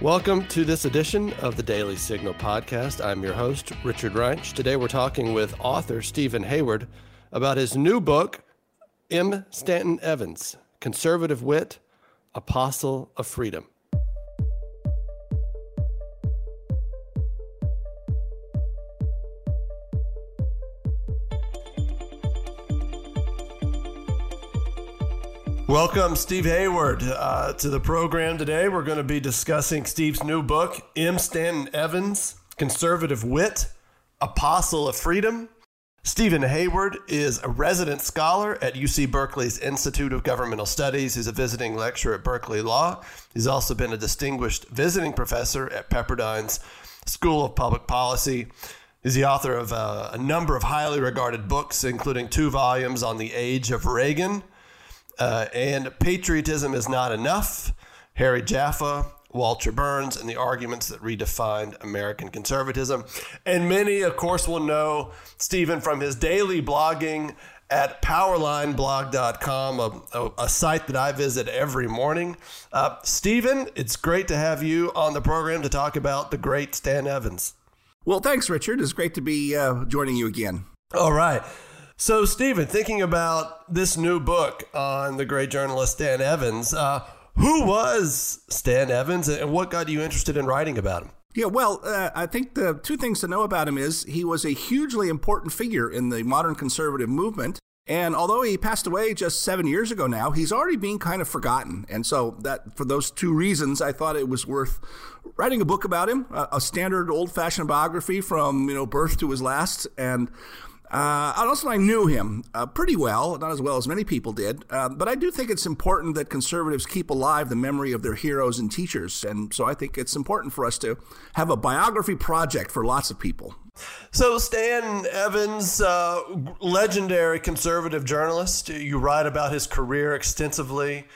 Welcome to this edition of the Daily Signal podcast. I'm your host, Richard Reinsch. Today we're talking with author Steven Hayward about his new book, M. Stanton Evans Conservative Wit, Apostle of Freedom. Welcome, Steve Hayward, uh, to the program today. We're going to be discussing Steve's new book, M. Stanton Evans Conservative Wit, Apostle of Freedom. Steven Hayward is a resident scholar at UC Berkeley's Institute of Governmental Studies. He's a visiting lecturer at Berkeley Law. He's also been a distinguished visiting professor at Pepperdine's School of Public Policy. He's the author of uh, a number of highly regarded books, including two volumes on the age of Reagan uh, and patriotism is not enough. Harry Jaffa, Walter Berns, and the arguments that redefined American conservatism. And many, of course, will know Steven from his daily blogging at powerlineblog.com, a, a, a, site that I visit every morning. Uh, Steven, it's great to have you on the program to talk about the great Stan Evans. Well, thanks, Richard. It's great to be uh, joining you again. All right. So, Steven, thinking about this new book on the great journalist Stan Evans, uh, who was Stan Evans and what got you interested in writing about him? Yeah, well, uh, I think the two things to know about him is he was a hugely important figure in the modern conservative movement. And although he passed away just seven years ago now, he's already being kind of forgotten. And so that for those two reasons, I thought it was worth writing a book about him, a, a standard old-fashioned biography from you know birth to his last, and uh, also, I knew him uh, pretty well, not as well as many people did, uh, but I do think it's important that conservatives keep alive the memory of their heroes and teachers. And so I think it's important for us to have a biography project for lots of people. So, Stan Evans, uh, legendary conservative journalist, you write about his career extensively.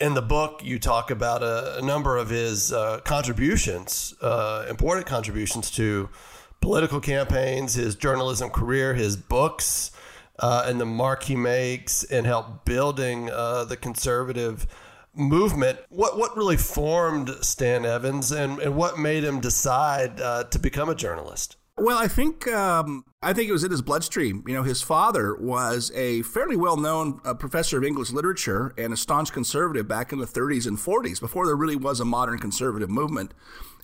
In the book, you talk about a, a number of his uh, contributions, uh, important contributions to political campaigns, his journalism career, his books, uh, and the mark he makes in help building uh, the conservative movement. What what really formed Stan Evans, and, and what made him decide uh, to become a journalist? Well, I think um, I think it was in his bloodstream. You know, his father was a fairly well-known uh, professor of English literature and a staunch conservative back in the 30s and 40s, before there really was a modern conservative movement.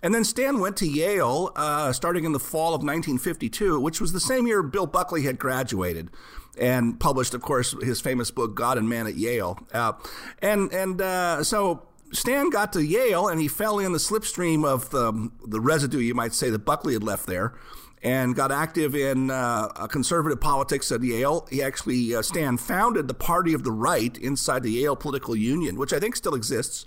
And then Stan went to Yale uh, starting in the fall of 1952, which was the same year Bill Buckley had graduated and published, of course, his famous book God and Man at Yale. Uh, and and uh, so Stan got to Yale and he fell in the slipstream of the, the residue, you might say, that Buckley had left there. And got active in uh, conservative politics at Yale. He actually, uh, Stan, founded the Party of the Right inside the Yale Political Union, which I think still exists.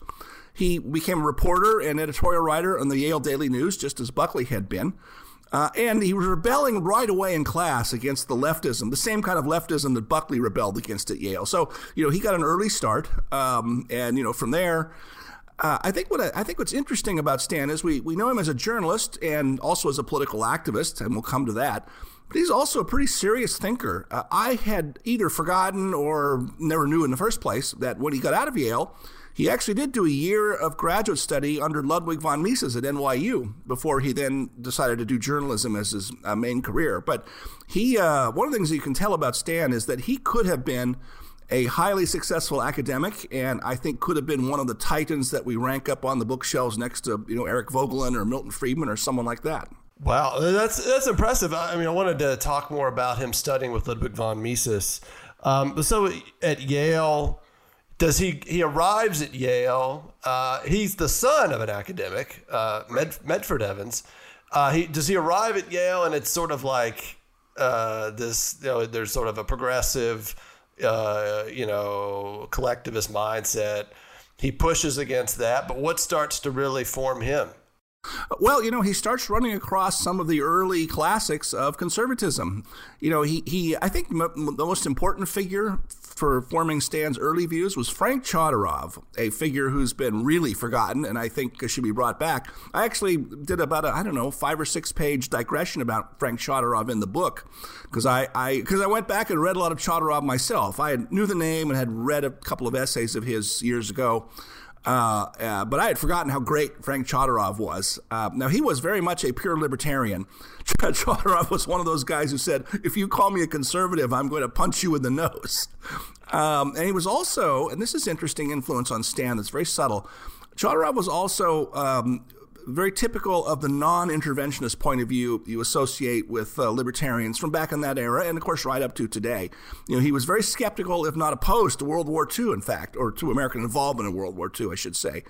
He became a reporter and editorial writer on the Yale Daily News, just as Buckley had been. Uh, and he was rebelling right away in class against the leftism, the same kind of leftism that Buckley rebelled against at Yale. So, you know, he got an early start. Um, and, you know, from there, uh, I think what I, I, think what's interesting about Stan is we, we know him as a journalist and also as a political activist, and we'll come to that. But he's also a pretty serious thinker. Uh, I had either forgotten or never knew in the first place that when he got out of Yale, he actually did do a year of graduate study under Ludwig von Mises at NYU before he then decided to do journalism as his uh, main career. But he, uh, one of the things you can tell about Stan is that he could have been a highly successful academic, and I think could have been one of the titans that we rank up on the bookshelves next to you know Eric Voegelin or Milton Friedman or someone like that. Wow, that's that's impressive. I mean, I wanted to talk more about him studying with Ludwig von Mises. Um, so at Yale, does he he arrives at Yale? Uh, he's the son of an academic, uh, Med, Medford Evans. Uh, he does he arrive at Yale, and it's sort of like uh, this. You know, there's sort of a progressive, uh, you know, collectivist mindset. He pushes against that, but what starts to really form him? Well, you know, he starts running across some of the early classics of conservatism. You know, he, he I think m- the most important figure for forming Stan's early views was Frank Chodorov, a figure who's been really forgotten and I think should be brought back. I actually did about a, I don't know, five or six page digression about Frank Chodorov in the book because I, I, cause I went back and read a lot of Chodorov myself. I knew the name and had read a couple of essays of his years ago. Uh, uh, but I had forgotten how great Frank Chodorov was. Uh, now, he was very much a pure libertarian. Chodorov was one of those guys who said, if you call me a conservative, I'm going to punch you in the nose. Um, and he was also, and this is interesting influence on Stan that's very subtle. Chodorov was also um, very typical of the non-interventionist point of view you associate with uh, libertarians from back in that era, and of course right up to today. You know, he was very skeptical, if not opposed, to World War II, in fact, or to American involvement in World War II, I should say.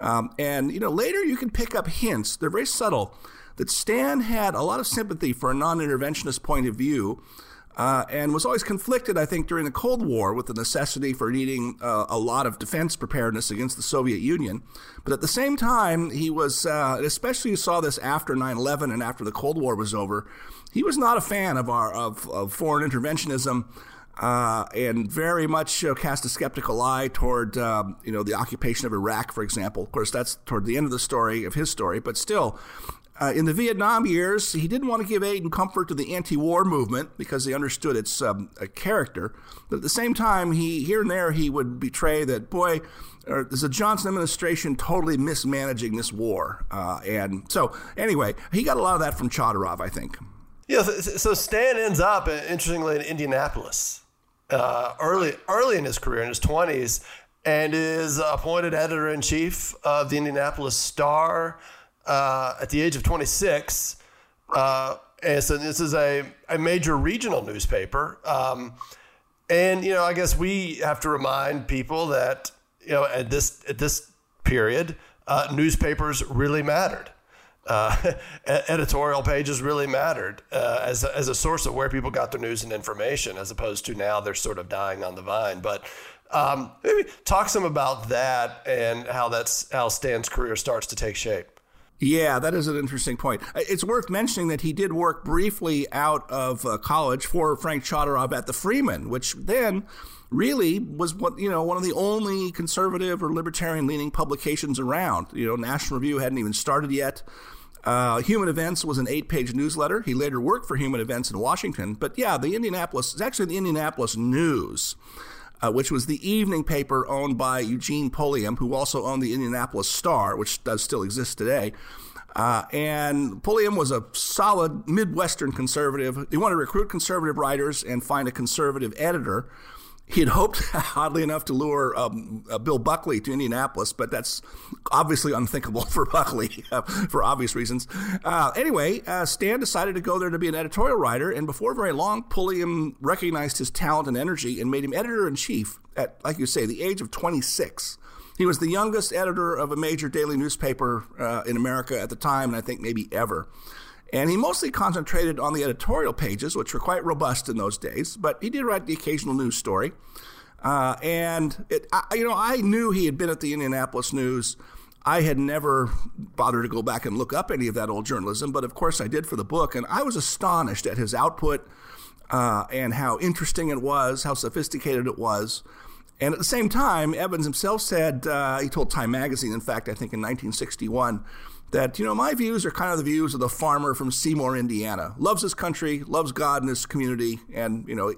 Um, and you know, later you can pick up hints; they're very subtle that Stan had a lot of sympathy for a non-interventionist point of view uh, and was always conflicted, I think, during the Cold War with the necessity for needing uh, a lot of defense preparedness against the Soviet Union. But at the same time, he was, uh, especially you saw this after 9 11 and after the Cold War was over, he was not a fan of, our, of, of foreign interventionism. Uh, and very much uh, cast a skeptical eye toward, um, you know, the occupation of Iraq, for example. Of course, that's toward the end of the story of his story, but still, uh, in the Vietnam years, he didn't want to give aid and comfort to the anti-war movement because he understood its um, character. But at the same time, he here and there he would betray that boy, uh, is the Johnson administration totally mismanaging this war. Uh, and so, anyway, he got a lot of that from Chodorov, I think. Yeah. So Stan ends up, uh, interestingly, in Indianapolis uh, early early in his career, in his twenties, and is appointed editor in chief of the Indianapolis Star uh, at the age of 26. Uh, and so this is a, a major regional newspaper. Um, and, you know, I guess we have to remind people that, you know, at this, at this period, uh, newspapers really mattered. Uh, editorial pages really mattered uh, as, a, as a source of where people got their news and information, as opposed to now they're sort of dying on the vine. But um, maybe talk some about that and how that's how Stan's career starts to take shape. Yeah, that is an interesting point. Uh, it's worth mentioning that he did work briefly out of uh, college for Frank Chodorov at the Freeman, which then really was what you know one of the only conservative or libertarian leaning publications around. You know, National Review hadn't even started yet. Uh, Human Events was an eight page newsletter. He later worked for Human Events in Washington. But yeah, the Indianapolis, it's actually the Indianapolis News uh, which was the evening paper owned by Eugene Pulliam, who also owned the Indianapolis Star, which does still exist today. Uh, and Pulliam was a solid Midwestern conservative. He wanted to recruit conservative writers and find a conservative editor. He had hoped, oddly enough, to lure um, uh, Bill Buckley to Indianapolis, but that's obviously unthinkable for Buckley uh, for obvious reasons. Uh, anyway, uh, Stan decided to go there to be an editorial writer, and before very long, Pulliam recognized his talent and energy and made him editor in chief at, like you say, the age of 26. He was the youngest editor of a major daily newspaper uh, in America at the time, and I think maybe ever. And he mostly concentrated on the editorial pages, which were quite robust in those days, but he did write the occasional news story. Uh, and, it, I, you know, I knew he had been at the Indianapolis News. I had never bothered to go back and look up any of that old journalism, but of course I did for the book. And I was astonished at his output uh, and how interesting it was, how sophisticated it was. And at the same time, Evans himself said, uh, he told Time Magazine, in fact, I think in 1961, that, you know, my views are kind of the views of the farmer from Seymour, Indiana. Loves his country, loves God and his community. And, you know,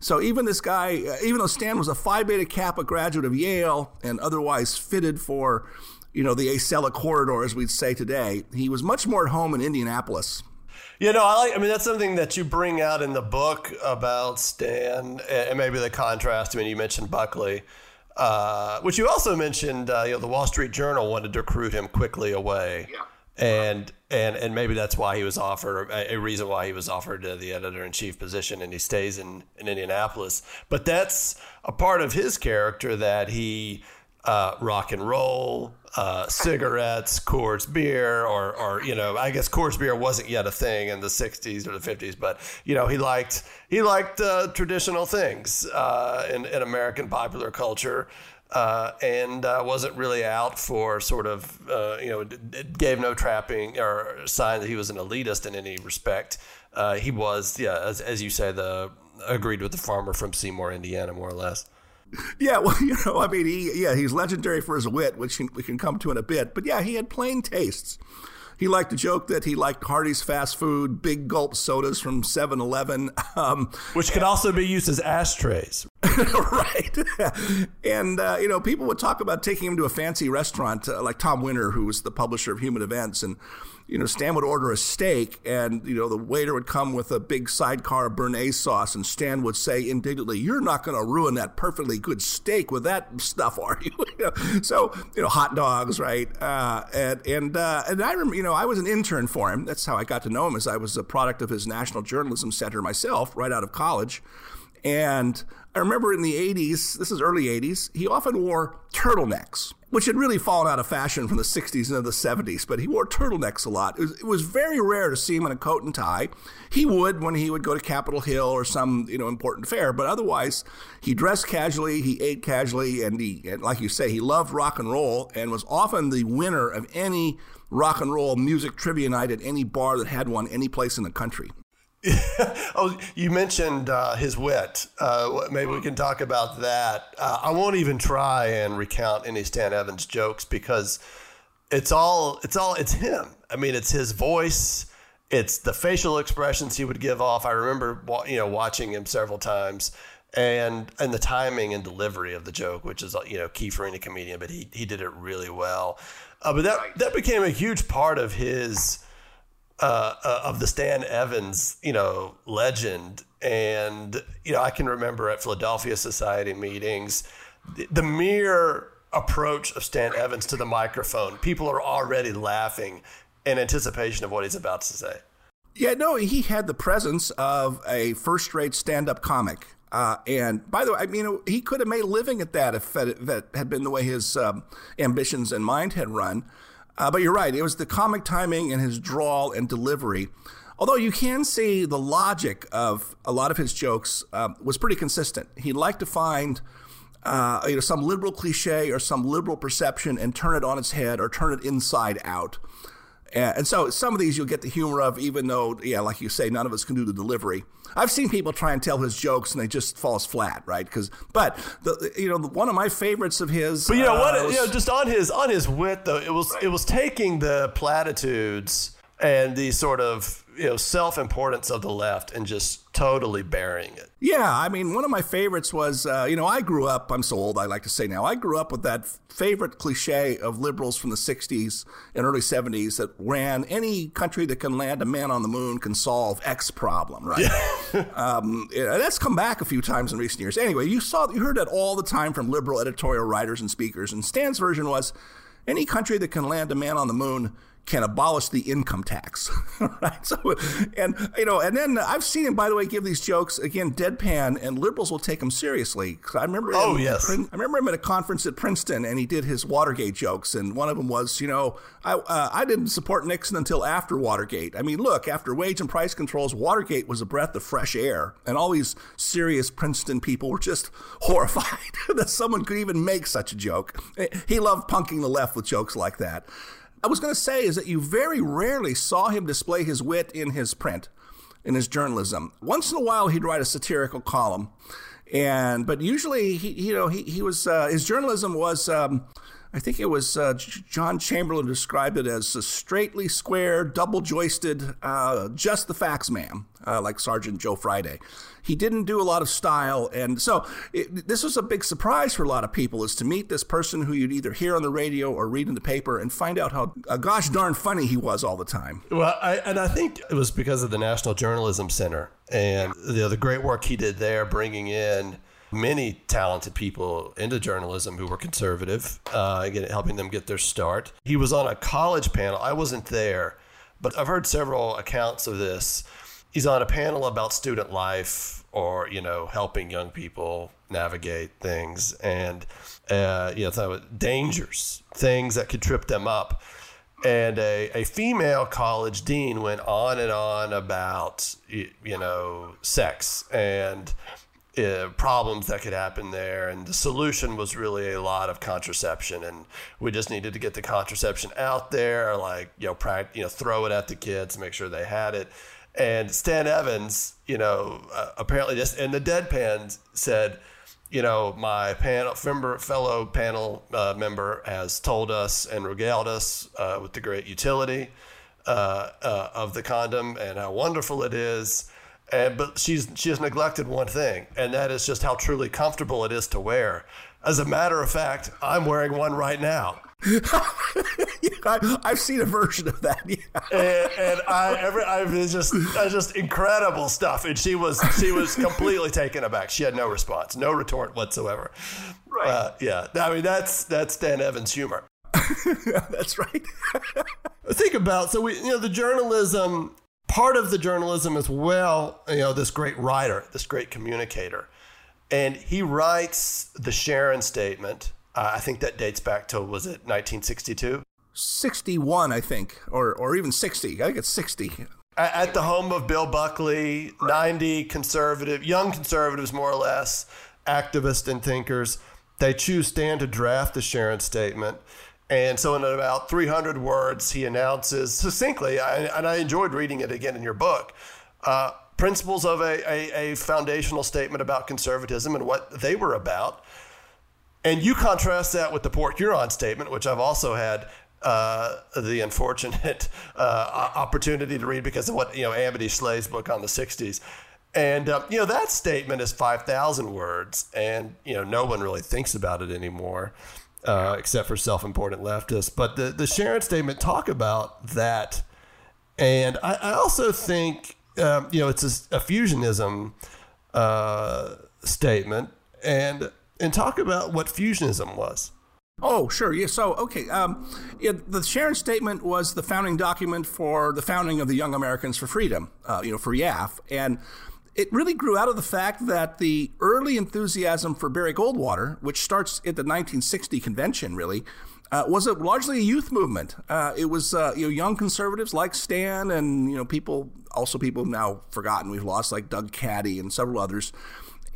so even this guy, uh, even though Stan was a Phi Beta Kappa graduate of Yale and otherwise fitted for, you know, the Acela corridor, as we'd say today, he was much more at home in Indianapolis. You know, I like. I mean, that's something that you bring out in the book about Stan, and maybe the contrast. I mean, you mentioned Buckley. Uh, which you also mentioned, uh, you know, the Wall Street Journal wanted to recruit him quickly away. Yeah. And and and maybe that's why he was offered a, a reason why he was offered the editor in chief position, and he stays in in Indianapolis. But that's a part of his character that he uh, rock and roll, uh, cigarettes, Coors beer, or, or you know, I guess Coors beer wasn't yet a thing in the '60s or the '50s, but you know, he liked he liked uh, traditional things uh, in, in American popular culture. Uh, and uh, wasn't really out for sort of, uh, you know, gave no trapping or sign that he was an elitist in any respect. he was, yeah, as, as you say, the agreed with the farmer from Seymour, Indiana, more or less. Yeah, well, you know, I mean, he, yeah, he's legendary for his wit, which we can come to in a bit. But yeah, he had plain tastes. He liked to joke that he liked Hardee's fast food, big gulp sodas from 7 Eleven. Um, Which could also be used as ashtrays. right. and, uh, you know, people would talk about taking him to a fancy restaurant, uh, like Tom Winter, who was the publisher of Human Events. And, you know, Stan would order a steak, and, you know, the waiter would come with a big sidecar of Béarnaise sauce, and Stan would say indignantly, You're not going to ruin that perfectly good steak with that stuff, are you? so, you know, hot dogs, right? Uh, and, and, uh, and I remember, you know, I was an intern for him. That's how I got to know him, as I was a product of his National Journalism Center myself, right out of college. And I remember in the 80s, this is early 80s, he often wore turtlenecks, which had really fallen out of fashion from the 60s into the 70s, but he wore turtlenecks a lot. It was, it was, very rare to see him in a coat and tie. He would when he would go to Capitol Hill or some, you know, important fair, but otherwise he dressed casually, he ate casually, and he, and like you say, he loved rock and roll and was often the winner of any rock and roll music trivia night at any bar that had one any place in the country. oh, you mentioned uh, his wit. Uh, maybe we can talk about that. Uh, I won't even try and recount any Stan Evans jokes because it's all it's all it's him. I mean, it's his voice. It's the facial expressions he would give off. I remember, you know, watching him several times, and and the timing and delivery of the joke, which is you know key for any comedian, but he he did it really well. Uh, but that that became a huge part of his uh, uh, of the Stan Evans, you know, legend. And, you know, I can remember at Philadelphia Society meetings, the, the mere approach of Stan Evans to the microphone, people are already laughing in anticipation of what he's about to say. Yeah, no, he had the presence of a first rate stand up comic. Uh, and by the way, I mean, he could have made a living at that if that, had been the way his um, ambitions and mind had run. Uh, but you're right. It was the comic timing and his drawl and delivery. Although you can see the logic of a lot of his jokes uh, was pretty consistent. He liked to find uh, you know some liberal cliche or some liberal perception and turn it on its head or turn it inside out. And so some of these you'll get the humor of, even though, yeah, like you say, none of us can do the delivery. I've seen people try and tell his jokes and they just falls flat, right? Because, but the, you know, one of my favorites of his. But you know uh, what? Was, you know, just on his on his wit though, it was it was taking the platitudes and the sort of you know self-importance of the left and just totally burying it. Yeah, I mean, one of my favorites was uh, you know I grew up. I'm so old. I like to say now. I grew up with that favorite cliche of liberals from the '60s and early '70s that ran any country that can land a man on the moon can solve X problem, right? Yeah. um, that's come back a few times in recent years. Anyway, you saw you heard that all the time from liberal editorial writers and speakers. And Stan's version was any country that can land a man on the moon can abolish the income tax, right? So, and you know, and then I've seen him, by the way, give these jokes again, deadpan, and liberals will take him seriously. I remember, oh yes, I remember him at a conference at Princeton, and he did his Watergate jokes, and one of them was, you know, I uh, I didn't support Nixon until after Watergate. I mean, look, after wage and price controls, Watergate was a breath of fresh air, and all these serious Princeton people were just horrified that someone could even make such a joke. He loved punking the left with jokes like that. I was going to say is that you very rarely saw him display his wit in his print, in his journalism. Once in a while, he'd write a satirical column, and but usually, he you know he he was uh, his journalism was. Um, I think it was uh, John Chamberlain described it as a straightly square, double joisted, uh, just the facts man, uh, like Sergeant Joe Friday. He didn't do a lot of style, and so it, this was a big surprise for a lot of people is to meet this person who you'd either hear on the radio or read in the paper and find out how uh, gosh darn funny he was all the time. Well, I, and I think it was because of the National Journalism Center and the great work he did there, bringing in many talented people into journalism who were conservative, uh, helping them get their start. He was on a college panel. I wasn't there, but I've heard several accounts of this. He's on a panel about student life or, you know, helping young people navigate things and, uh, you know, dangers, things that could trip them up. And a, a female college dean went on and on about, you know, sex and uh, problems that could happen there. And the solution was really a lot of contraception. And we just needed to get the contraception out there, like, you know, pra- you know throw it at the kids, make sure they had it. And Stan Evans, you know, uh, apparently just in the deadpan said, you know, my panel member, fellow panel uh, member has told us and regaled us uh, with the great utility uh, uh, of the condom and how wonderful it is. And, but she's she has neglected one thing, and that is just how truly comfortable it is to wear. As a matter of fact, I'm wearing one right now. I, have seen a version of that. Yeah. And, and I, every, I was just, I just incredible stuff. And she was, she was completely taken aback. She had no response, no retort whatsoever. Right. Uh, yeah. I mean, that's that's Stan Evans' humor. that's right. Think about so we, you know, the journalism. Part of the journalism as well, you know, this great writer, this great communicator, and he writes the Sharon statement uh, I think that dates back to was it 1962? 61, I think, or or even 60. I think it's 60. At the home of Bill Buckley, 90 conservative, young conservatives more or less, activists and thinkers, they choose Stan to draft the Sharon statement. And so, in about 300 words, he announces succinctly, and I enjoyed reading it again in your book, uh, principles of a, a, a foundational statement about conservatism and what they were about. And you contrast that with the Port Huron statement, which I've also had uh, the unfortunate uh, opportunity to read because of what, you know, Amity Shlaes' book on the 60s. And, um, you know, that statement is 5,000 words, and, you know, no one really thinks about it anymore. Uh, except for self-important leftists, but the the Sharon statement talk about that, and I, I also think um, you know it's a, a fusionism uh, statement, and and talk about what fusionism was. Oh, sure. Yeah. So, okay. Um, the Sharon Statement was the founding document for the founding of the Young Americans for Freedom, uh, you know, for YAF. And it really grew out of the fact that the early enthusiasm for Barry Goldwater, which starts at the 1960 convention, really, uh, was a, largely a youth movement. Uh, it was uh, you know young conservatives like Stan and you know people also people now forgotten we've lost like Doug Caddy and several others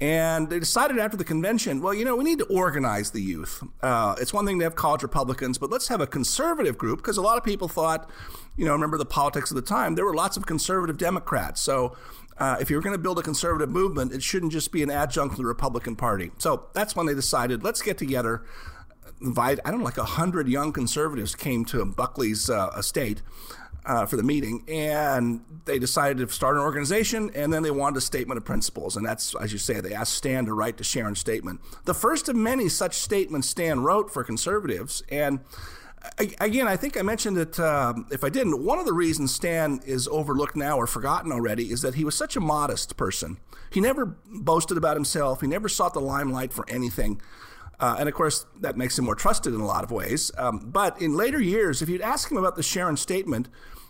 and they decided after the convention, well, you know, we need to organize the youth. Uh, it's one thing to have college Republicans, but let's have a conservative group because a lot of people thought, you know, remember the politics of the time, there were lots of conservative Democrats. So uh, if you're going to build a conservative movement, it shouldn't just be an adjunct to the Republican Party. So that's when they decided, let's get together. Invite, I don't know, like 100 young conservatives came to Buckley's uh, estate uh, for the meeting, and they decided to start an organization, and then they wanted a statement of principles, and that's as you say, they asked Stan to write the Sharon statement, the first of many such statements Stan wrote for conservatives, and again, I think I mentioned it. Um, if I didn't, one of the reasons Stan is overlooked now or forgotten already is that he was such a modest person. He never boasted about himself. He never sought the limelight for anything. Uh, and of course, that makes him more trusted in a lot of ways. Um, but in later years, if you'd ask him about the Sharon statement,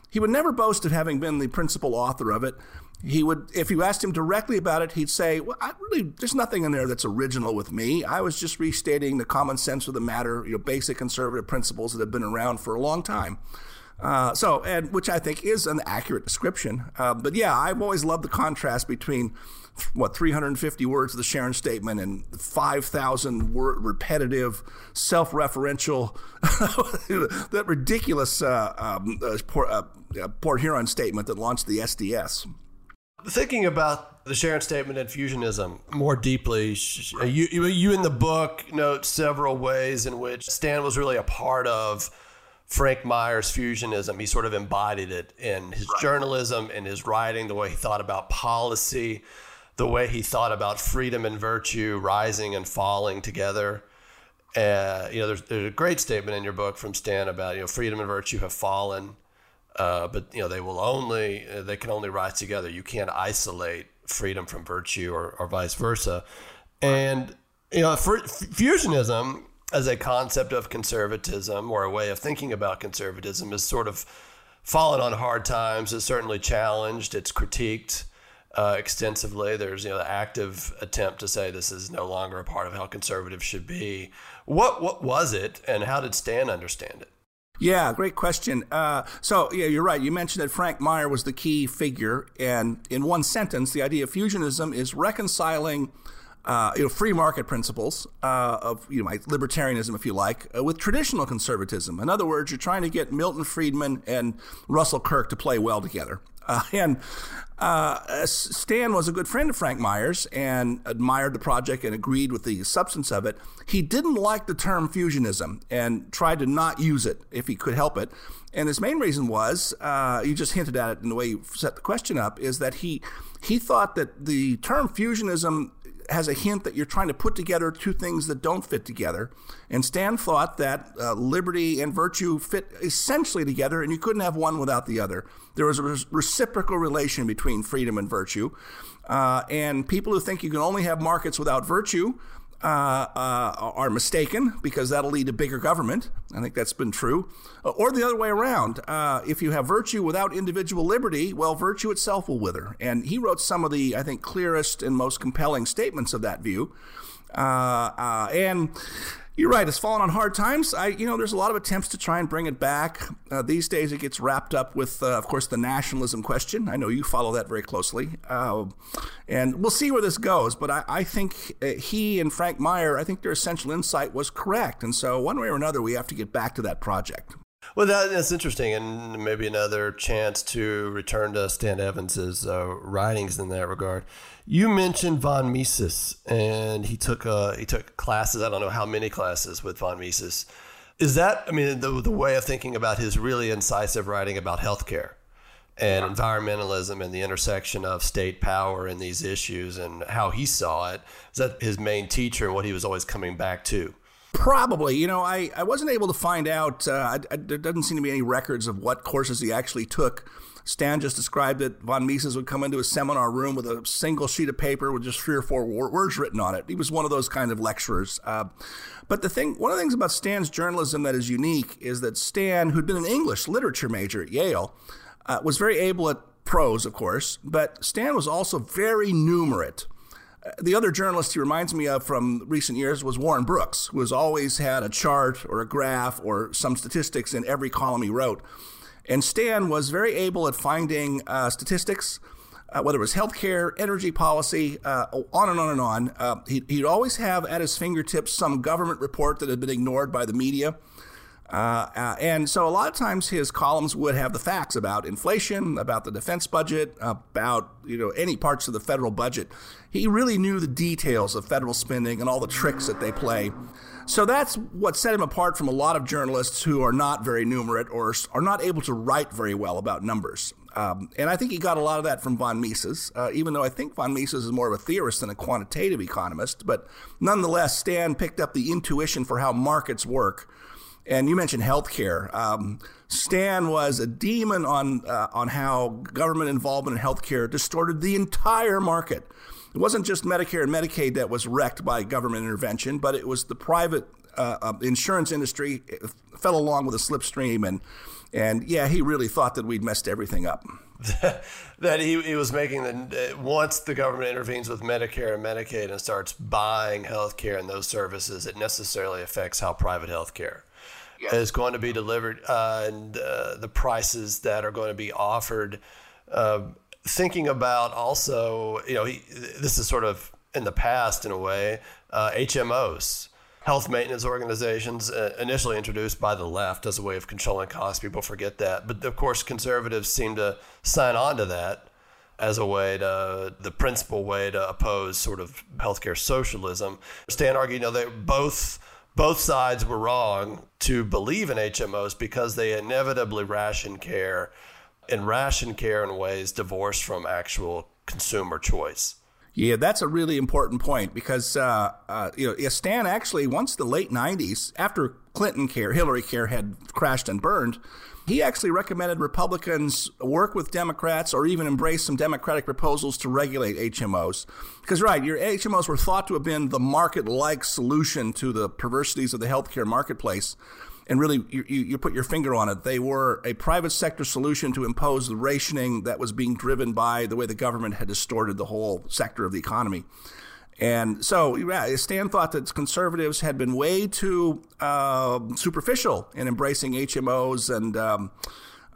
he would never boast of having been the principal author of it. He would, if you asked him directly about it, he'd say, "Well, I really, there's nothing in there that's original with me. I was just restating the common sense of the matter, you know, basic conservative principles that have been around for a long time." Uh, so, and which I think is an accurate description. Uh, but yeah, I've always loved the contrast between what 350 words of the Sharon Statement and 5,000 word repetitive, self-referential, that ridiculous uh, um, uh, Port, uh, Port Huron statement that launched the SDS. Thinking about the Sharon Statement and fusionism more deeply, you, you in the book note several ways in which Stan was really a part of Frank Meyer's fusionism. He sort of embodied it in his right. journalism, in his writing, the way he thought about policy, the way he thought about freedom and virtue rising and falling together. Uh, you know, there's, there's a great statement in your book from Stan about you know freedom and virtue have fallen, uh, but you know they will only uh, they can only rise together. You can't isolate freedom from virtue or, or vice versa. And you know, for, fusionism as a concept of conservatism or a way of thinking about conservatism is sort of fallen on hard times. It's certainly challenged. It's critiqued uh, extensively. There's you know the active attempt to say this is no longer a part of how conservatives should be. What what was it, and how did Stan understand it? Yeah, great question. Uh, so yeah, you're right. You mentioned that Frank Meyer was the key figure, and in one sentence, the idea of fusionism is reconciling uh, you know, free market principles uh, of you know, libertarianism, if you like, uh, with traditional conservatism. In other words, you're trying to get Milton Friedman and Russell Kirk to play well together. Uh, and uh, Stan was a good friend of Frank Myers and admired the project and agreed with the substance of it. He didn't like the term fusionism and tried to not use it if he could help it. And his main reason was, uh, you just hinted at it in the way you set the question up, is that he he thought that the term fusionism has a hint that you're trying to put together two things that don't fit together. And Stan thought that uh, liberty and virtue fit essentially together, and you couldn't have one without the other. There was a reciprocal relation between freedom and virtue. Uh, and people who think you can only have markets without virtue uh, uh, are mistaken because that'll lead to bigger government. I think that's been true. Uh, or the other way around. Uh, if you have virtue without individual liberty, well, virtue itself will wither. And he wrote some of the, I think, clearest and most compelling statements of that view. Uh, uh, and you're right. It's fallen on hard times. I, you know, there's a lot of attempts to try and bring it back. Uh, these days, it gets wrapped up with, uh, of course, the nationalism question. I know you follow that very closely, uh, and we'll see where this goes. But I, I think uh, he and Frank Meyer, I think their essential insight was correct, and so one way or another, we have to get back to that project. Well, that, that's interesting, and maybe another chance to return to Stan Evans's uh, writings in that regard. You mentioned von Mises, and he took uh, he took classes. I don't know how many classes with von Mises. Is that I mean the the way of thinking about his really incisive writing about healthcare and yeah. environmentalism and the intersection of state power and these issues and how he saw it? Is that his main teacher and what he was always coming back to? Probably. You know, I, I wasn't able to find out. Uh, I, I, there doesn't seem to be any records of what courses he actually took. Stan just described it. Von Mises would come into a seminar room with a single sheet of paper with just three or four words written on it. He was one of those kind of lecturers. Uh, but the thing, one of the things about Stan's journalism that is unique is that Stan, who'd been an English literature major at Yale, uh, was very able at prose, of course, but Stan was also very numerate the other journalist he reminds me of from recent years was Warren Brooks, who has always had a chart or a graph or some statistics in every column he wrote. And Stan was very able at finding uh, statistics, uh, whether it was healthcare, energy policy, uh, on and on and on. Uh, he, would always have at his fingertips some government report that had been ignored by the media. Uh, uh, and so a lot of times his columns would have the facts about inflation, about the defense budget, about you know any parts of the federal budget. He really knew the details of federal spending and all the tricks that they play. So that's what set him apart from a lot of journalists who are not very numerate or are not able to write very well about numbers. Um, and I think he got a lot of that from von Mises, uh, even though I think von Mises is more of a theorist than a quantitative economist. But nonetheless, Stan picked up the intuition for how markets work and you mentioned healthcare. Um, Stan was a demon on uh, on how government involvement in healthcare distorted the entire market. It wasn't just Medicare and Medicaid that was wrecked by government intervention, but it was the private uh, uh, insurance industry fell along with a slipstream, and and yeah, he really thought that we'd messed everything up. that he, he was making the once the government intervenes with Medicare and Medicaid and starts buying health care and those services, it necessarily affects how private health care is going to be delivered uh, and uh, the prices that are going to be offered. Uh, thinking about also, you know, he, this is sort of in the past in a way, HMOs. Uh, health maintenance organizations uh, initially introduced by the left as a way of controlling costs. People forget that. But of course, conservatives seem to sign on to that as a way to, the principal way to oppose sort of healthcare socialism. Stan argued, you know, they both both sides were wrong to believe in HMOs because they inevitably ration care and ration care in ways divorced from actual consumer choice. Yeah, that's a really important point because uh, uh, you know Stan actually once the late '90s, after Clinton care, Hillary care had crashed and burned, he actually recommended Republicans work with Democrats or even embrace some Democratic proposals to regulate HMOs. Because, right, your HMOs were thought to have been the market like solution to the perversities of the healthcare marketplace. And really, you, you, put your finger on it. They were a private sector solution to impose the rationing that was being driven by the way the government had distorted the whole sector of the economy. And so, yeah, Stan thought that conservatives had been way too uh, superficial in embracing HMOs and um,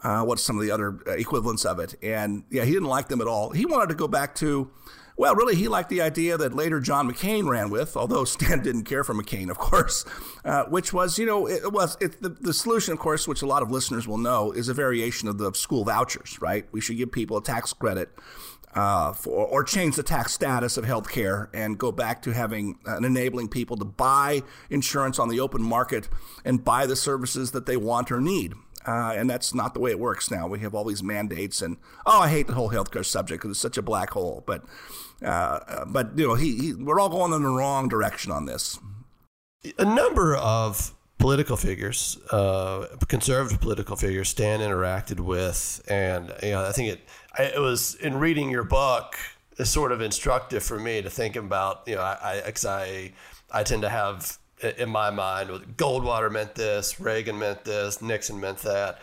uh, what's some of the other equivalents of it. And yeah, he didn't like them at all. He wanted to go back to Well, really, he liked the idea that later John McCain ran with, although Stan didn't care for McCain, of course, uh, which was, you know, it was it, the, the solution, of course, which a lot of listeners will know, is a variation of the school vouchers, right? We should give people a tax credit uh, for, or change the tax status of health care and go back to having uh, and enabling people to buy insurance on the open market and buy the services that they want or need. Uh, and that's not the way it works now. We have all these mandates, and oh, I hate the whole healthcare subject because it's such a black hole. But, uh, uh, but you know, he, he, we're all going in the wrong direction on this. A number of political figures, uh, conservative political figures, Stan interacted with, and you know, I think it it was in reading your book is sort of instructive for me to think about. You know, I I, I, I tend to have in my mind Goldwater meant this, Reagan meant this, Nixon meant that,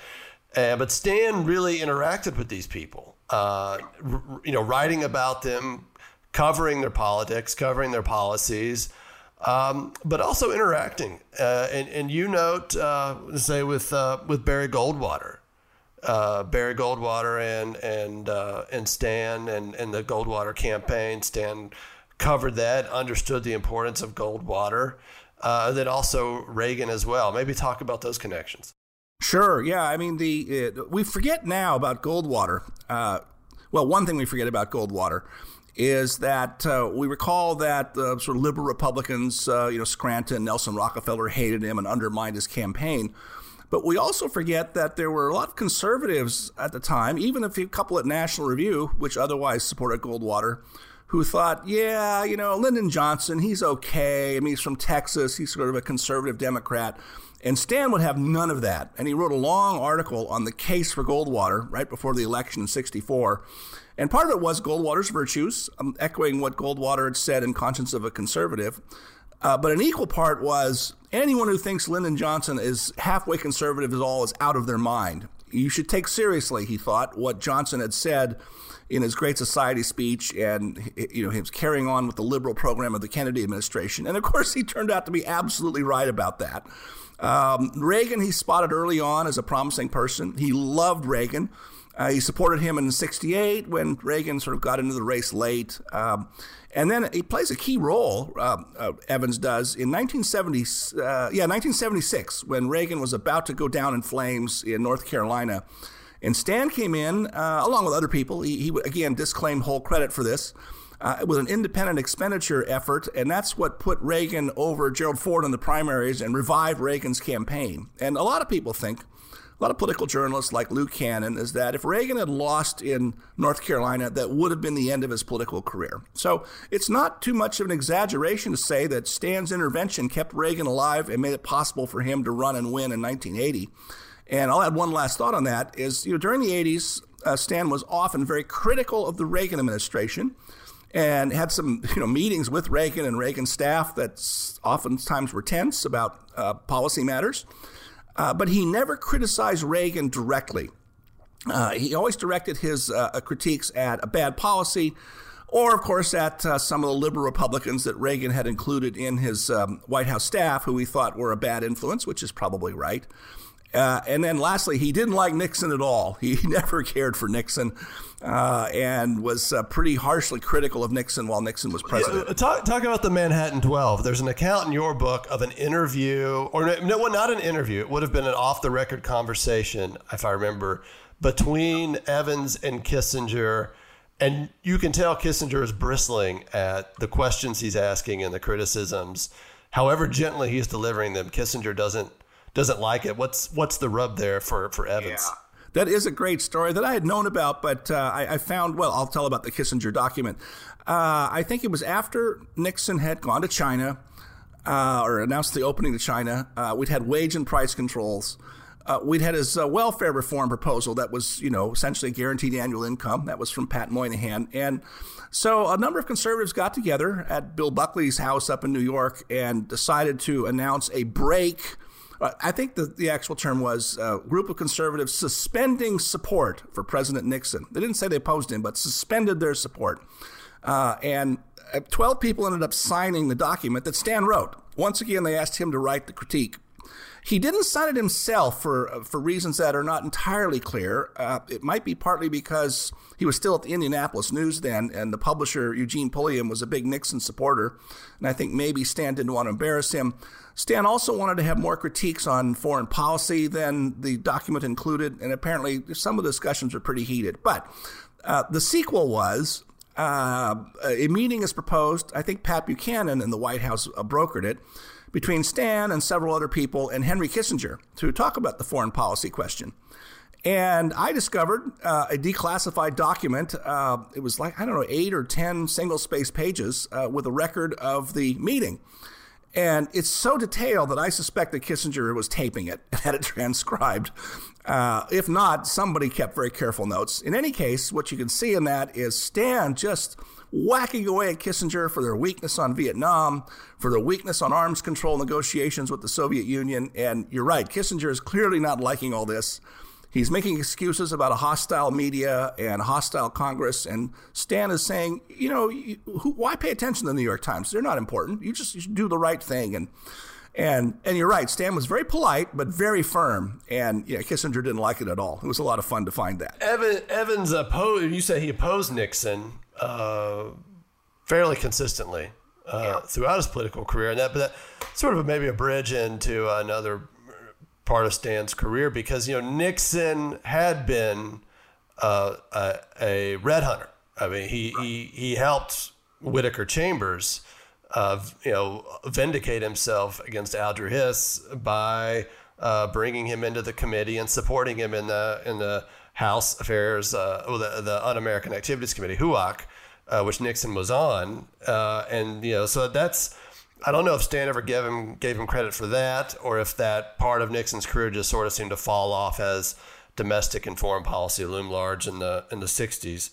but Stan really interacted with these people. Uh, r- you know, writing about them, covering their politics, covering their policies um, but also interacting. Uh, and, and you note, uh, say, with uh, with Barry Goldwater, uh, Barry Goldwater and and uh, and Stan and, and the Goldwater campaign. Stan covered that, understood the importance of Goldwater. Uh, then also Reagan as well. Maybe talk about those connections. Sure. Yeah. I mean, the we forget now about Goldwater. well, one thing we forget about Goldwater is that uh, we recall that uh, sort of liberal Republicans, uh, you know, Scranton, Nelson Rockefeller hated him and undermined his campaign. But we also forget that there were a lot of conservatives at the time, even if you couple it National Review, which otherwise supported Goldwater, who thought, yeah, you know, Lyndon Johnson, he's okay. I mean, he's from Texas. He's sort of a conservative Democrat. And Stan would have none of that. And he wrote a long article on the case for Goldwater right before the election in 64. And part of it was Goldwater's virtues, um, echoing what Goldwater had said in Conscience of a Conservative. Uh, but an equal part was anyone who thinks Lyndon Johnson is halfway conservative is all is out of their mind. You should take seriously, he thought, what Johnson had said in his Great Society speech, and you know he was carrying on with the liberal program of the Kennedy administration. And of course, he turned out to be absolutely right about that. Um, Reagan, he spotted early on as a promising person. He loved Reagan. Uh, he supported him in '68 when Reagan sort of got into the race late. Um, and then he plays a key role, uh, uh, Evans does, in 1970, uh, yeah, 1976, when Reagan was about to go down in flames in North Carolina. And Stan came in, uh, along with other people. He, he, again, disclaimed whole credit for this. Uh, was an independent expenditure effort, and that's what put Reagan over Gerald Ford in the primaries and revived Reagan's campaign. And a lot of people think a lot of political journalists like Lou Cannon is that if Reagan had lost in North Carolina, that would have been the end of his political career. So it's not too much of an exaggeration to say that Stan's intervention kept Reagan alive and made it possible for him to run and win in 1980. And I'll add one last thought on that is, you know, during the 80s, uh, Stan was often very critical of the Reagan administration and had some you know meetings with Reagan and Reagan staff that oftentimes were tense about uh, policy matters. Uh, but he never criticized Reagan directly. Uh, he always directed his uh, critiques at a bad policy, or, of course, at uh, some of the liberal Republicans that Reagan had included in his um, White House staff, who he thought were a bad influence, which is probably right. Uh, and then lastly, he didn't like Nixon at all. He never cared for Nixon uh, and was uh, pretty harshly critical of Nixon while Nixon was president. Yeah, talk, talk about the Manhattan 12. There's an account in your book of an interview, or no, well, not an interview. It would have been an off the record conversation, if I remember, between Evans and Kissinger. And you can tell Kissinger is bristling at the questions he's asking and the criticisms. However gently he's delivering them, Kissinger doesn't doesn't like it. What's what's the rub there for for Evans? Yeah. That is a great story that I had known about, but uh, I, I, found, well, I'll tell about the Kissinger document. Uh, I think it was after Nixon had gone to China uh, or announced the opening to China. Uh, we'd had wage and price controls. Uh, we'd had his uh, welfare reform proposal that was, you know, essentially guaranteed annual income. That was from Pat Moynihan. And so a number of conservatives got together at Bill Buckley's house up in New York and decided to announce a break I think the, the actual term was a uh, group of conservatives suspending support for President Nixon. They didn't say they opposed him, but suspended their support. Uh, and uh, 12 people ended up signing the document that Stan wrote. Once again, they asked him to write the critique. He didn't sign it himself for for reasons that are not entirely clear. Uh, it might be partly because he was still at the Indianapolis News then, and the publisher Eugene Pulliam was a big Nixon supporter, and I think maybe Stan didn't want to embarrass him. Stan also wanted to have more critiques on foreign policy than the document included, and apparently some of the discussions were pretty heated. But uh, the sequel was uh, a meeting is proposed. I think Pat Buchanan in the White House uh, brokered it between Stan and several other people and Henry Kissinger to talk about the foreign policy question. And I discovered uh, a declassified document. Uh, it was like, I don't know, eight or 10 single space pages uh, with a record of the meeting. And it's so detailed that I suspect that Kissinger was taping it and had it transcribed. Uh, if not, somebody kept very careful notes. In any case, what you can see in that is Stan just whacking away at Kissinger for their weakness on Vietnam, for their weakness on arms control negotiations with the Soviet Union. And you're right, Kissinger is clearly not liking all this. He's making excuses about a hostile media and hostile Congress. And Stan is saying, you know, who, why pay attention to the New York Times? They're not important. You just you do the right thing. And and and you're right. Stan was very polite but very firm, and yeah, Kissinger didn't like it at all. It was a lot of fun to find that. Evan, Evans opposed. You said he opposed Nixon uh, fairly consistently uh, yeah. throughout his political career, and that but that sort of maybe a bridge into another part of Stan's career because you know Nixon had been uh, a, a, red hunter. I mean, he he he helped Whittaker Chambers, uh, you know, vindicate himself against Alger Hiss by uh, bringing him into the committee and supporting him in the in the House Affairs, uh, or the the Un-American Activities Committee, HUAC, uh, which Nixon was on, uh, and you know, so that's I don't know if Stan ever gave him gave him credit for that, or if that part of Nixon's career just sort of seemed to fall off as domestic and foreign policy loomed large in the in the '60s.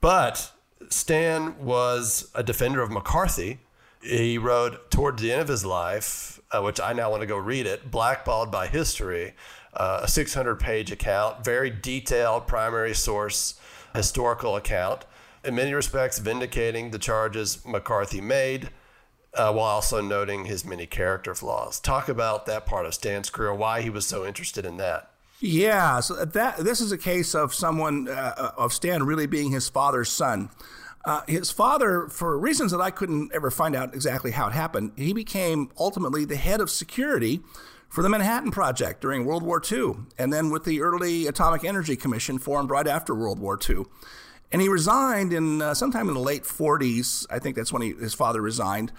But Stan was a defender of McCarthy. He wrote toward the end of his life, uh, which I now want to go read it, "Blackballed by History," uh, a 600-page account, very detailed primary source historical account, in many respects vindicating the charges McCarthy made uh, while also noting his many character flaws. Talk about that part of Stan's career, why he was so interested in that. Yeah, so that this is a case of someone uh, of Stan really being his father's son. Uh, his father, for reasons that I couldn't ever find out exactly how it happened, he became ultimately the head of security for the Manhattan Project during World War II, and then with the early Atomic Energy Commission formed right after World War II. And he resigned in uh, sometime in the late 40s. I think that's when he, his father resigned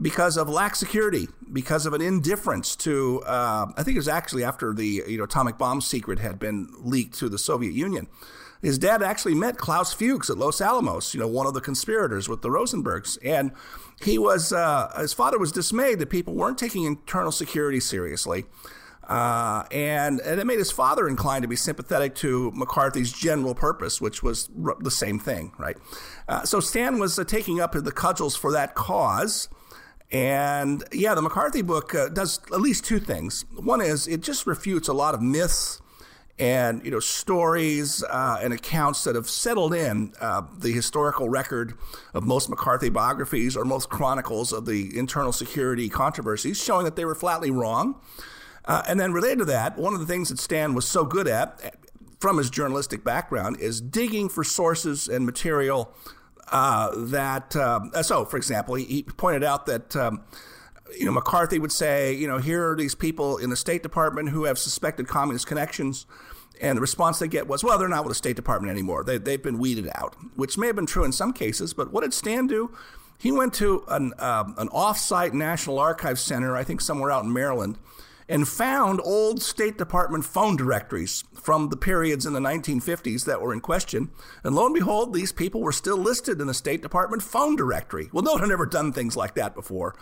because of lax security, because of an indifference to. Uh, I think it was actually after the you know atomic bomb secret had been leaked to the Soviet Union. His dad actually met Klaus Fuchs at Los Alamos, you know, one of the conspirators with the Rosenbergs, and he was. Uh, his father was dismayed that people weren't taking internal security seriously. Uh, and, and it made his father inclined to be sympathetic to McCarthy's general purpose, which was r- the same thing, right? Uh, so Stan was uh, taking up the cudgels for that cause. And yeah, the McCarthy book uh, does at least two things. One is it just refutes a lot of myths and you know stories uh, and accounts that have settled in uh, the historical record of most McCarthy biographies or most chronicles of the internal security controversies, showing that they were flatly wrong. Uh, and then related to that, one of the things that Stan was so good at from his journalistic background is digging for sources and material uh, that uh, so for example he, he pointed out that um, you know McCarthy would say you know here are these people in the State Department who have suspected communist connections. And the response they get was well they're not with the State Department anymore. They, they've been weeded out which may have been true in some cases. But what did Stan do? He went to an, um, an off-site National Archives Center I think somewhere out in Maryland and found old State Department phone directories from the periods in the 1950s that were in question. And lo and behold, these people were still listed in the State Department phone directory. Well, no one had ever done things like that before.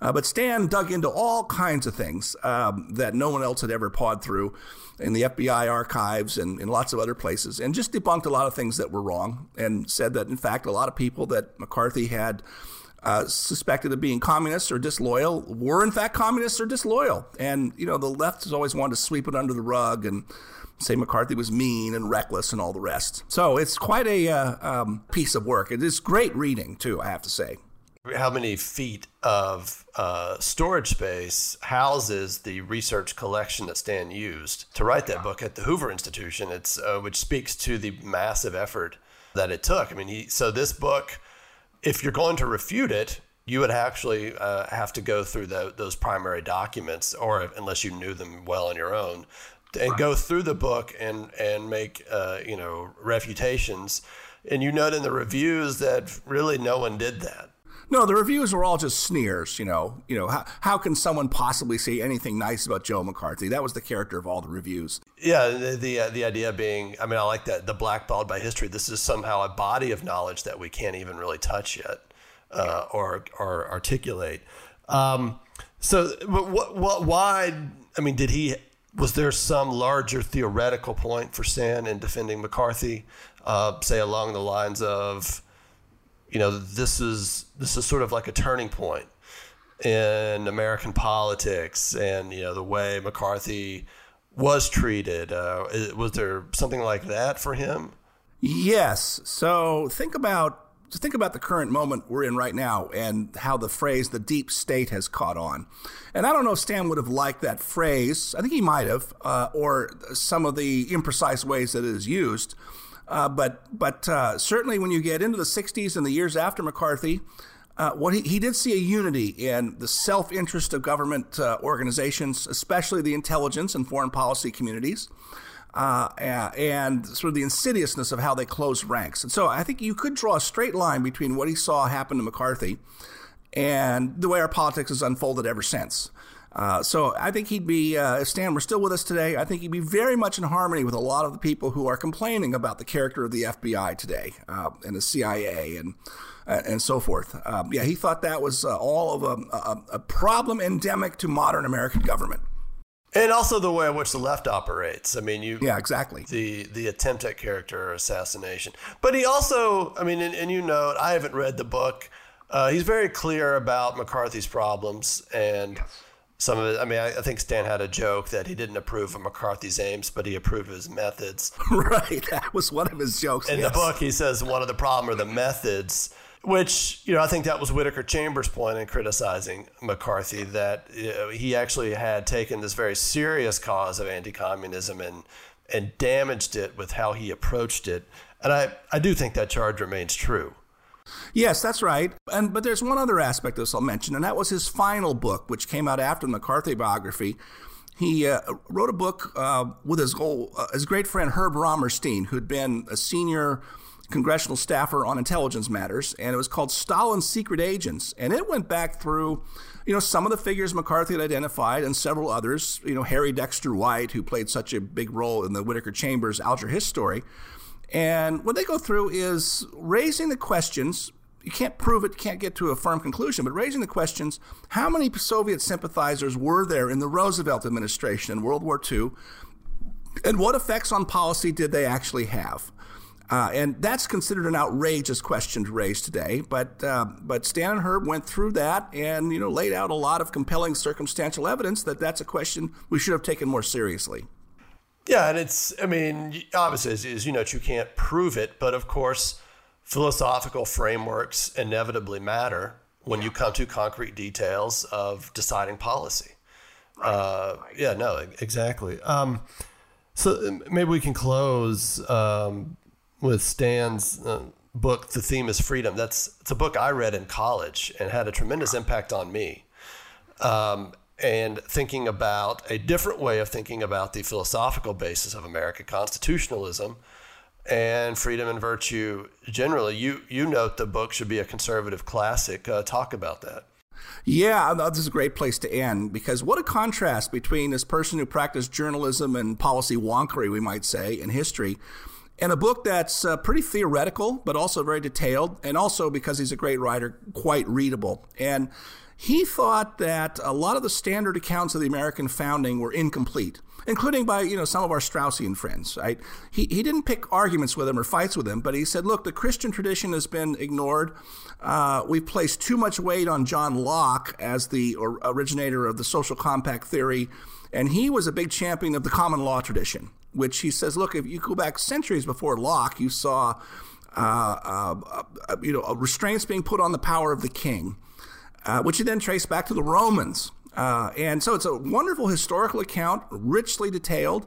Uh, but Stan dug into all kinds of things um, that no one else had ever pawed through in the FBI archives and in lots of other places, and just debunked a lot of things that were wrong and said that, in fact, a lot of people that McCarthy had uh, suspected of being communists or disloyal were in fact communists or disloyal. And, you know, the left has always wanted to sweep it under the rug and say McCarthy was mean and reckless and all the rest. So it's quite a uh, um, piece of work. It is great reading, too, I have to say. how many feet of uh, storage space houses the research collection that Stan used to write that book at the Hoover Institution. It's uh, which speaks to the massive effort that it took. I mean, he so this book, if you're going to refute it, you would actually uh, have to go through the, those primary documents, or unless you knew them well on your own, and right. go through the book and and make uh, you know refutations. And you note in the reviews that really no one did that. No, the reviews were all just sneers. You know, you know how how can someone possibly say anything nice about Joe McCarthy? That was the character of all the reviews. Yeah, the the, uh, the idea being, I mean, I like that the blackballed by history. This is somehow a body of knowledge that we can't even really touch yet uh, or or articulate. Um, so, what, what, why? I mean, did he? Was there some larger theoretical point for Stan in defending McCarthy? Uh, say along the lines of, you know, this is this is sort of like a turning point in American politics, and you know the way McCarthy was treated. Uh, was there something like that for him? Yes. So think about just think about the current moment we're in right now and how the phrase the deep state has caught on. And I don't know if Stan would have liked that phrase. I think he might have, uh, or some of the imprecise ways that it is used. Uh, but but uh, certainly when you get into the 60s and the years after McCarthy, uh, what he, he did see a unity in the self interest of government uh, organizations, especially the intelligence and foreign policy communities uh, and sort of the insidiousness of how they close ranks. And so I think you could draw a straight line between what he saw happen to McCarthy and the way our politics has unfolded ever since. Uh, so I think he'd be, uh, if Stan were still with us today, I think he'd be very much in harmony with a lot of the people who are complaining about the character of the FBI today uh, and the CIA and uh, and so forth. Um, yeah, he thought that was uh, all of a, a, a problem endemic to modern American government. And also the way in which the left operates. I mean, you. Yeah, exactly. The the attempt at character assassination. But he also, I mean, and, and you note, I haven't read the book. Uh, he's very clear about McCarthy's problems and yes. Some of it. I mean, I, I, think Stan had a joke that he didn't approve of McCarthy's aims, but he approved of his methods. right. That was one of his jokes. In yes. the book, he says one of the problem are the methods which you know I think that was Whittaker Chambers' point in criticizing McCarthy that you know, he actually had taken this very serious cause of anti-communism and and damaged it with how he approached it, and I I do think that charge remains true. Yes, that's right. And but there's one other aspect of this I'll mention, and that was his final book, which came out after the McCarthy biography. He uh, wrote a book uh, with his old, uh, his great friend Herb Romerstein, who'd been a senior congressional staffer on intelligence matters, and it was called Stalin's Secret Agents. And it went back through, you know, some of the figures McCarthy had identified and several others, you know, Harry Dexter White, who played such a big role in the Whittaker Chambers Alger Hiss story. And what they go through is raising the questions. You can't prove it, you can't get to a firm conclusion, but raising the questions how many Soviet sympathizers were there in the Roosevelt administration in World War II? And what effects on policy did they actually have? Uh, and that's considered an outrageous question to raise today. But uh, but Stan and Herb went through that and you know laid out a lot of compelling circumstantial evidence that that's a question we should have taken more seriously. Yeah, and it's I mean obviously as, as you know you can't prove it, but of course philosophical frameworks inevitably matter when you come to concrete details of deciding policy. Right. Uh, yeah, no, exactly. Um, so maybe we can close. Um, with Stan's uh, book, The Theme is Freedom. That's it's a book I read in college and had a tremendous impact on me. Um, and thinking about a different way of thinking about the philosophical basis of American constitutionalism and freedom and virtue generally. You you note the book should be a conservative classic. Uh, talk about that. Yeah, this is a great place to end because what a contrast between this person who practiced journalism and policy wonkery, we might say, in history, and a book that's uh, pretty theoretical, but also very detailed, and also because he's a great writer, quite readable. And he thought that a lot of the standard accounts of the American founding were incomplete, including by you know some of our Straussian friends. Right? He he didn't pick arguments with him or fights with him, but he said, look, the Christian tradition has been ignored. Uh, we've placed too much weight on John Locke as the originator of the social compact theory, and he was a big champion of the common law tradition which he says, look, if you go back centuries before Locke, you saw uh, uh, uh, you know, restraints being put on the power of the king, uh, which you then trace back to the Romans. Uh, and so it's a wonderful historical account, richly detailed.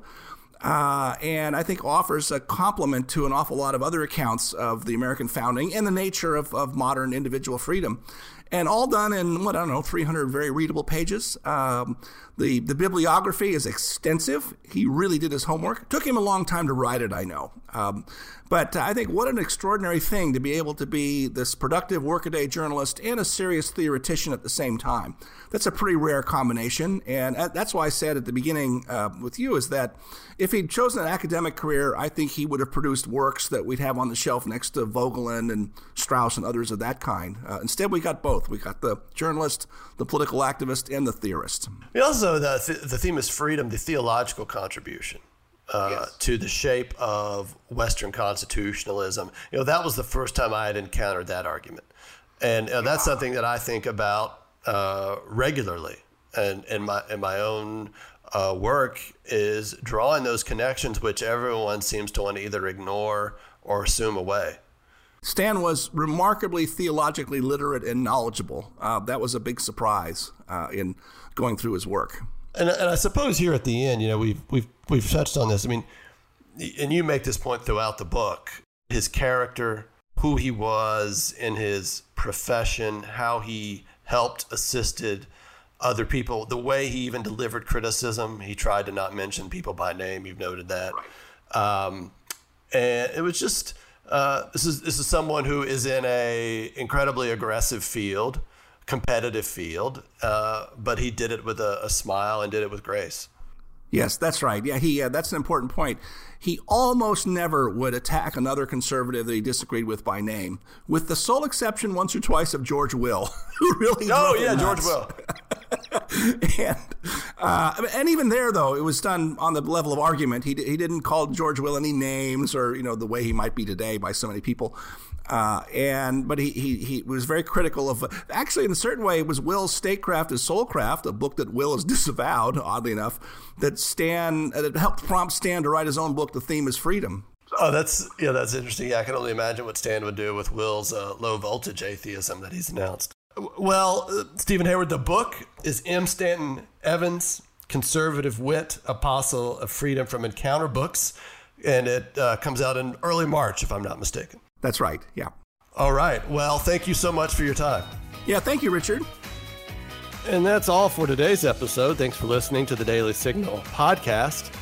Uh, and I think offers a complement to an awful lot of other accounts of the American founding and the nature of, of modern individual freedom and all done in what I don't know, 300 very readable pages. Um, the the bibliography is extensive. He really did his homework. Took him a long time to write it, I know. Um, but I think what an extraordinary thing to be able to be this productive workaday journalist and a serious theoretician at the same time. That's a pretty rare combination, and that's why I said at the beginning uh, with you is that if he'd chosen an academic career, I think he would have produced works that we'd have on the shelf next to Voegelin and Strauss and others of that kind. Uh, instead, we got both. We got the journalist, the political activist, and the theorist. We also the th- the theme is freedom, the theological contribution. Uh, yes. To the shape of Western constitutionalism, you know that was the first time I had encountered that argument, and uh, that's something that I think about uh, regularly, and in my in my own uh, work is drawing those connections which everyone seems to want to either ignore or assume away. Stan was remarkably theologically literate and knowledgeable. Uh, that was a big surprise uh, in going through his work. And, and I suppose here at the end, you know, we've we've we've touched on this. I mean, and you make this point throughout the book: his character, who he was in his profession, how he helped, assisted other people. The way he even delivered criticism, he tried to not mention people by name. You've noted that, um, and it was just uh, this is this is someone who is in a incredibly aggressive field, competitive field, uh, but he did it with a, a, smile and did it with grace. Yes, that's right. Yeah, he uh, that's an important point. He almost never would attack another conservative that he disagreed with by name, with the sole exception once or twice of George Will, who really. Oh yeah, George Will. and uh, and even there though it was done on the level of argument. He he didn't call George Will any names or you know the way he might be today by so many people. Uh, and but he, he he was very critical of actually in a certain way it was Will's statecraft is soulcraft, a book that Will has disavowed oddly enough that Stan that helped prompt Stan to write his own book. The theme is freedom. Oh, that's yeah, that's interesting. Yeah, I can only imagine what Stan would do with Will's uh, low voltage atheism that he's announced. Well, Steven Hayward, the book is M. Stanton Evans, Conservative Wit, Apostle of Freedom from Encounter Books, and it uh, comes out in early March, if I'm not mistaken. That's right. Yeah. All right. Well, thank you so much for your time. Yeah, thank you, Richard. And that's all for today's episode. Thanks for listening to the Daily Signal podcast.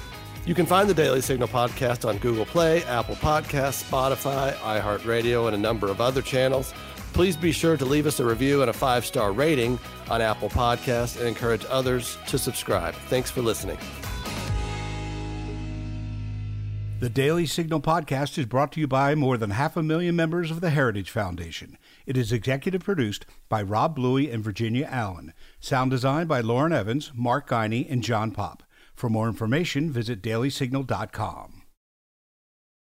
You can find the Daily Signal podcast on Google Play, Apple Podcasts, Spotify, iHeartRadio, and a number of other channels. Please be sure to leave us a review and a five star rating on Apple Podcasts and encourage others to subscribe. Thanks for listening. The Daily Signal podcast is brought to you by more than half a million members of the Heritage Foundation. It is executive produced by Rob Bluey and Virginia Allen. Sound design by Lauren Evans, Mark Guiney, and John Pop. For more information, visit dailysignal.com.